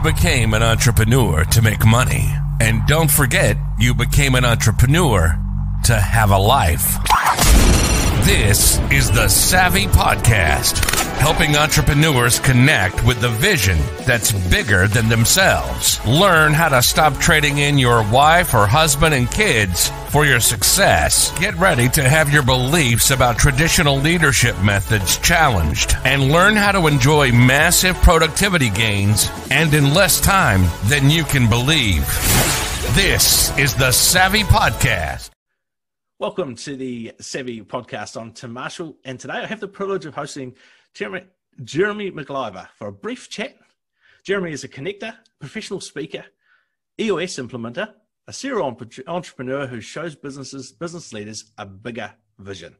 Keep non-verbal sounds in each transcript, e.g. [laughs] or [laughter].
You became an entrepreneur to make money. And don't forget, you became an entrepreneur to have a life. This is the Savvy Podcast, helping entrepreneurs connect with the vision that's bigger than themselves. Learn how to stop trading in your wife or husband and kids for your success. Get ready to have your beliefs about traditional leadership methods challenged and learn how to enjoy massive productivity gains and in less time than you can believe. This is the Savvy Podcast. Welcome to the Savvy podcast. I'm Tim Marshall, and today I have the privilege of hosting Jeremy, Jeremy Macliver for a brief chat. Jeremy is a connector, professional speaker, EOS implementer, a serial entrepreneur who shows businesses, business leaders a bigger vision.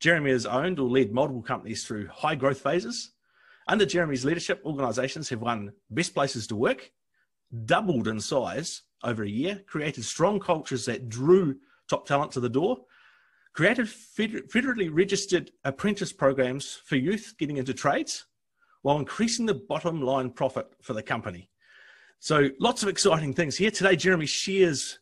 Jeremy has owned or led multiple companies through high growth phases. Under Jeremy's leadership, organizations have won best places to work, doubled in size over a year, created strong cultures that drew top talent to the door, created federally registered apprentice programs for youth getting into trades while increasing the bottom line profit for the company. So, lots of exciting things here. Today, Jeremy shares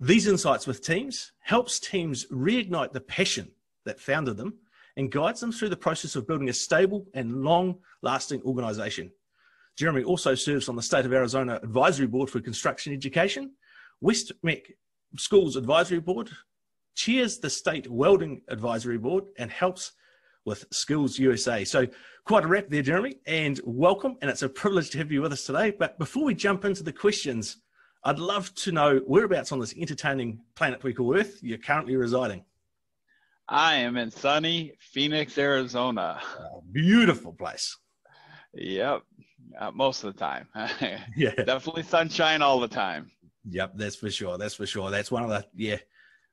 these insights with teams, helps teams reignite the passion that founded them, and guides them through the process of building a stable and long lasting organization. Jeremy also serves on the State of Arizona Advisory Board for Construction Education, West Schools Advisory Board, chairs the State Welding Advisory Board, and helps with SkillsUSA. So, quite a wrap there, Jeremy, and welcome. And it's a privilege to have you with us today. But before we jump into the questions, I'd love to know whereabouts on this entertaining planet we call Earth you're currently residing. I am in sunny Phoenix, Arizona. beautiful place. Yep, uh, most of the time. [laughs] yeah, definitely sunshine all the time. Yep, that's for sure. That's for sure. That's one of the yeah,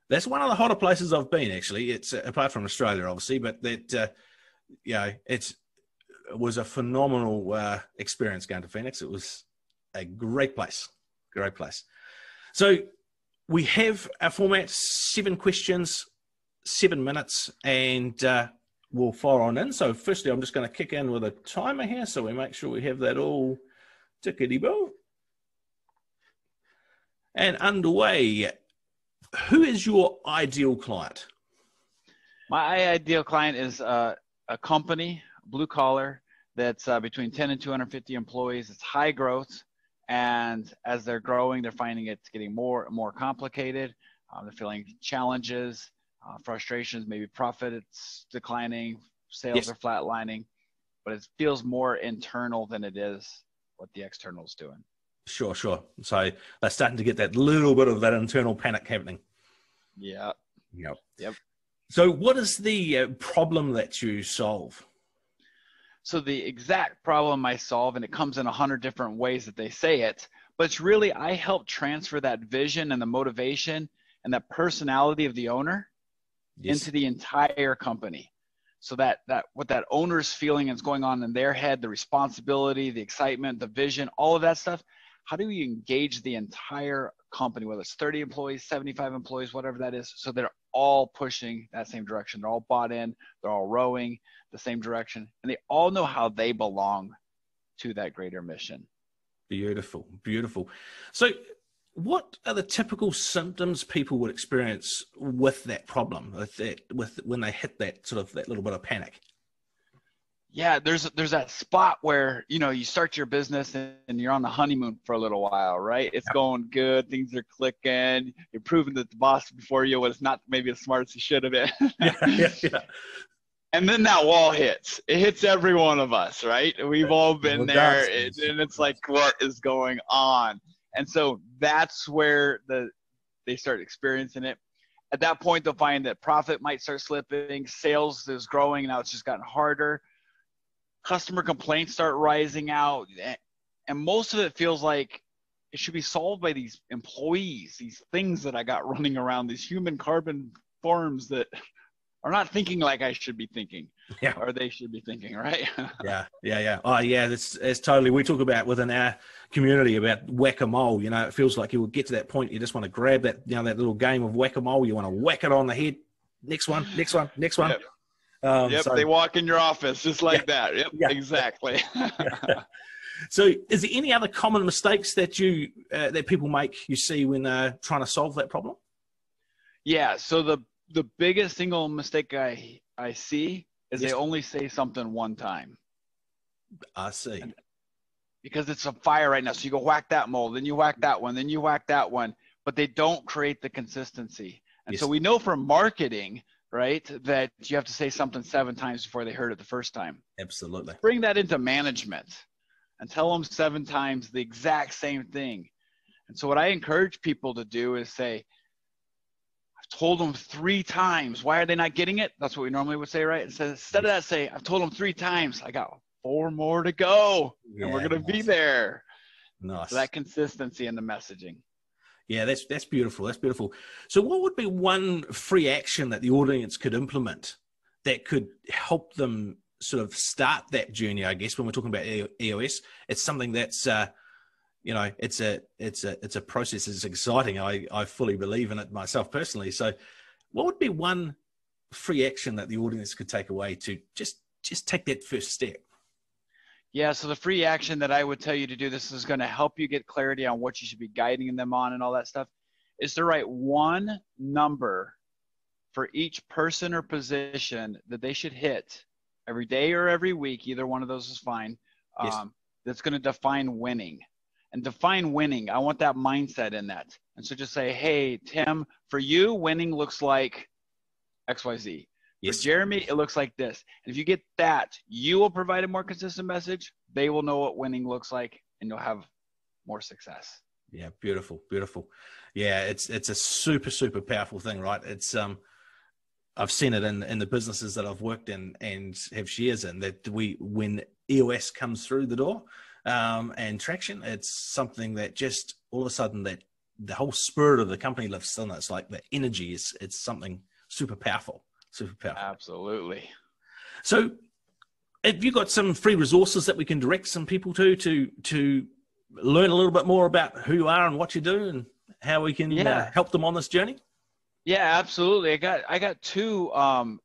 that's one of the hotter places I've been actually. It's uh, apart from Australia, obviously, but that uh, you know, it's it was a phenomenal uh, experience going to Phoenix. It was a great place, great place. So we have a format: seven questions, seven minutes, and uh, we'll fire on in. So firstly, I'm just going to kick in with a timer here, so we make sure we have that all tickety boo and underway. Who is your ideal client? My ideal client is uh, a company, blue collar, that's uh, between 10 and 250 employees. It's high growth, and as they're growing, they're finding it's getting more and more complicated. Um, they're feeling challenges, uh, frustrations, maybe profit it's declining, sales yes. are flatlining, but it feels more internal than it is what the external is doing. Sure, sure. So they're starting to get that little bit of that internal panic happening. Yeah. Yep. Yep. So, what is the uh, problem that you solve? So, the exact problem I solve, and it comes in a hundred different ways that they say it, but it's really I help transfer that vision and the motivation and that personality of the owner yes. into the entire company. So that that what that owner's feeling is going on in their head, the responsibility, the excitement, the vision, all of that stuff how do we engage the entire company, whether it's 30 employees, 75 employees, whatever that is, so they're all pushing that same direction. They're all bought in, they're all rowing the same direction, and they all know how they belong to that greater mission. Beautiful, beautiful. So, what are the typical symptoms people would experience with that problem, with that, with when they hit that sort of that little bit of panic? Yeah there's there's that spot where you know you start your business and, and you're on the honeymoon for a little while right? It's yeah. going good things are clicking you're proving that the boss before you was not maybe as smart as he should have been. [laughs] Yeah, yeah, yeah. and then that wall hits. It hits every one of us right? We've all been there it, and it's like what is going on? And so that's where the they start experiencing it. At that point they'll find that profit might start slipping sales is growing now it's just gotten harder customer complaints start rising out and most of it feels like it should be solved by these employees these things that i got [laughs] running around these human carbon forms that [laughs] are not thinking like i should be thinking yeah. or they should be thinking right? [laughs] Yeah yeah yeah. Oh yeah that's it's totally we talk about within our community about whack-a-mole you know it feels like you will get to that point you just want to grab that you know that little game of whack-a-mole you want to whack it on the head. Next one next one next one. Yep. Um, yep, so, they walk in your office just like yeah, that. Yep, yeah, exactly. [laughs] [laughs] So, is there any other common mistakes that you uh, that people make you see when they're trying to solve that problem? Yeah. So the the biggest single mistake I I see is Yes. they only say something one time I see. because it's a fire right now. So you go whack that mold, then you whack that one, then you whack that one, but they don't create the consistency. And so we know from marketing, right, that you have to say something seven times before they heard it the first time. Absolutely. bring that into management and tell them seven times the exact same thing. And so what I encourage people to do is say, I've told them three times. Why are they not getting it? That's what we normally would say, right? Instead, instead of that, say, I've told them three times. I got four more to go, and we're Yeah, going to be there. Nice. So that consistency in the messaging. Yeah, that's that's beautiful. That's beautiful. So, what would be one free action that the audience could implement that could help them sort of start that journey? I guess when we're talking about EOS, it's something that's uh, you know, it's a it's a it's a process. It's exciting. I I fully believe in it myself personally. So, what would be one free action that the audience could take away to just just take that first step? Yeah, so the free action that I would tell you to do, this is going to help you get clarity on what you should be guiding them on and all that stuff, is to write one number for each person or position that they should hit every day or every week. Either one of those is fine. Yes. Um, that's going to define winning. And define winning. I want that mindset in that. And so just say, hey, Tim, for you, winning looks like XYZ. For Jeremy, it looks like this. And if you get that, you will provide a more consistent message. They will know what winning looks like, and you'll have more success. Yeah, beautiful, beautiful. Yeah, it's it's a super super powerful thing, right? It's um, I've seen it in in the businesses that I've worked in and have shares in that we when EOS comes through the door, um, and traction, it's something that just all of a sudden that the whole spirit of the company lifts in. It's like the energy is it's something super powerful, super powerful. Absolutely. So, have you got some free resources that we can direct some people to to to learn a little bit more about who you are and what you do and how we can uh, help them on this journey? Yeah, absolutely. I got I got two um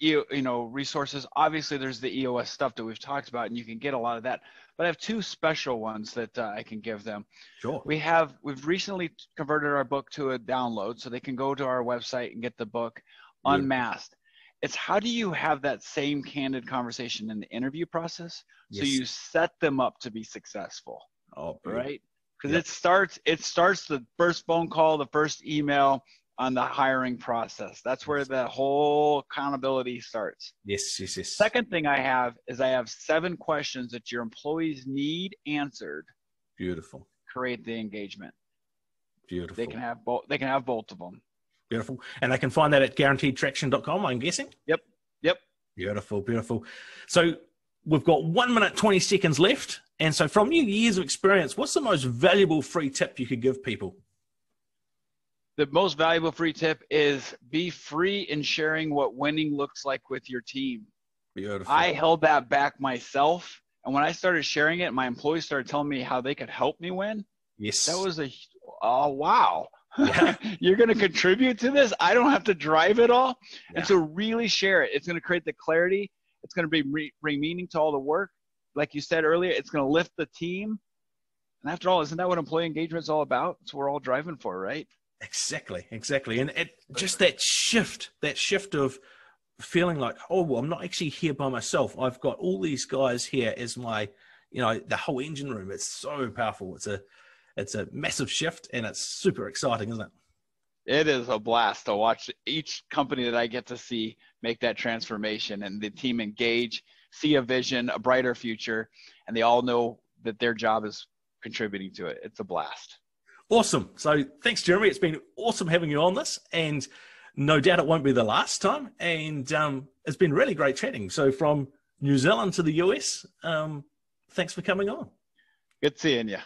you you know resources. Obviously, there's the EOS stuff that we've talked about, and you can get a lot of that. But I have two special ones that uh, I can give them. Sure. We have we've recently converted our book to a download, so they can go to our website and get the book Unmasked. It's how do you have that same candid conversation in the interview process, so you set them up to be successful Oh, right? Because Yep. it starts it starts the first phone call, the first email on the hiring process. That's where the whole accountability starts. Yes, yes, yes. Second thing I have is I have seven questions that your employees need answered. Beautiful, Create the engagement. beautiful, They can have both. They can have both of them. Beautiful. And they can find that at guaranteedtraction.com, I'm guessing. Yep. Yep. Beautiful, beautiful. So we've got one minute, 20 seconds left. And so, from your years of experience, what's the most valuable free tip you could give people? The most valuable free tip is be free in sharing what winning looks like with your team. Beautiful. I held that back myself. And when I started sharing it, my employees started telling me how they could help me win. yes. That was a oh wow. Yeah. [laughs] You're going to contribute to this. I don't have to drive it all. Yeah. And so really share it. It's going to create the clarity. It's going to be re- bring meaning to all the work. Like you said earlier, it's going to lift the team. And after all, isn't that what employee engagement is all about? It's what we're all driving for, right? Exactly, exactly. And it just that shift, that shift of feeling like, oh, well, I'm not actually here by myself. I've got all these guys here as my, you know, the whole engine room. It's so powerful. It's a, it's a massive shift, and it's super exciting, isn't it? It is a blast to watch each company that I get to see make that transformation and the team engage, see a vision, a brighter future, and they all know that their job is contributing to it. It's a blast. Awesome. So thanks, Jeremy. It's been awesome having you on this, and no doubt it won't be the last time. And um, it's been really great chatting. So from New Zealand to the US, um, thanks for coming on. Good seeing you.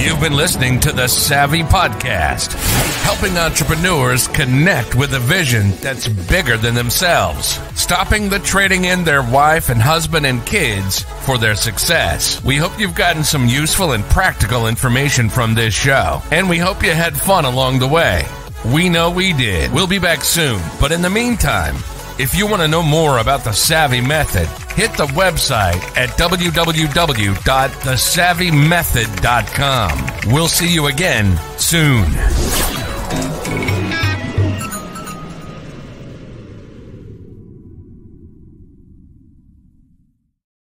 You've been listening to the Savvy Podcast, helping entrepreneurs connect with a vision that's bigger than themselves, stopping the trading in their wife and husband and kids for their success. We hope you've gotten some useful and practical information from this show, and we hope you had fun along the way. We know we did. We'll be back soon, but in the meantime, If you want to know more about the Savvy Method, hit the website at www.thesavvymethod.com. We'll see you again soon.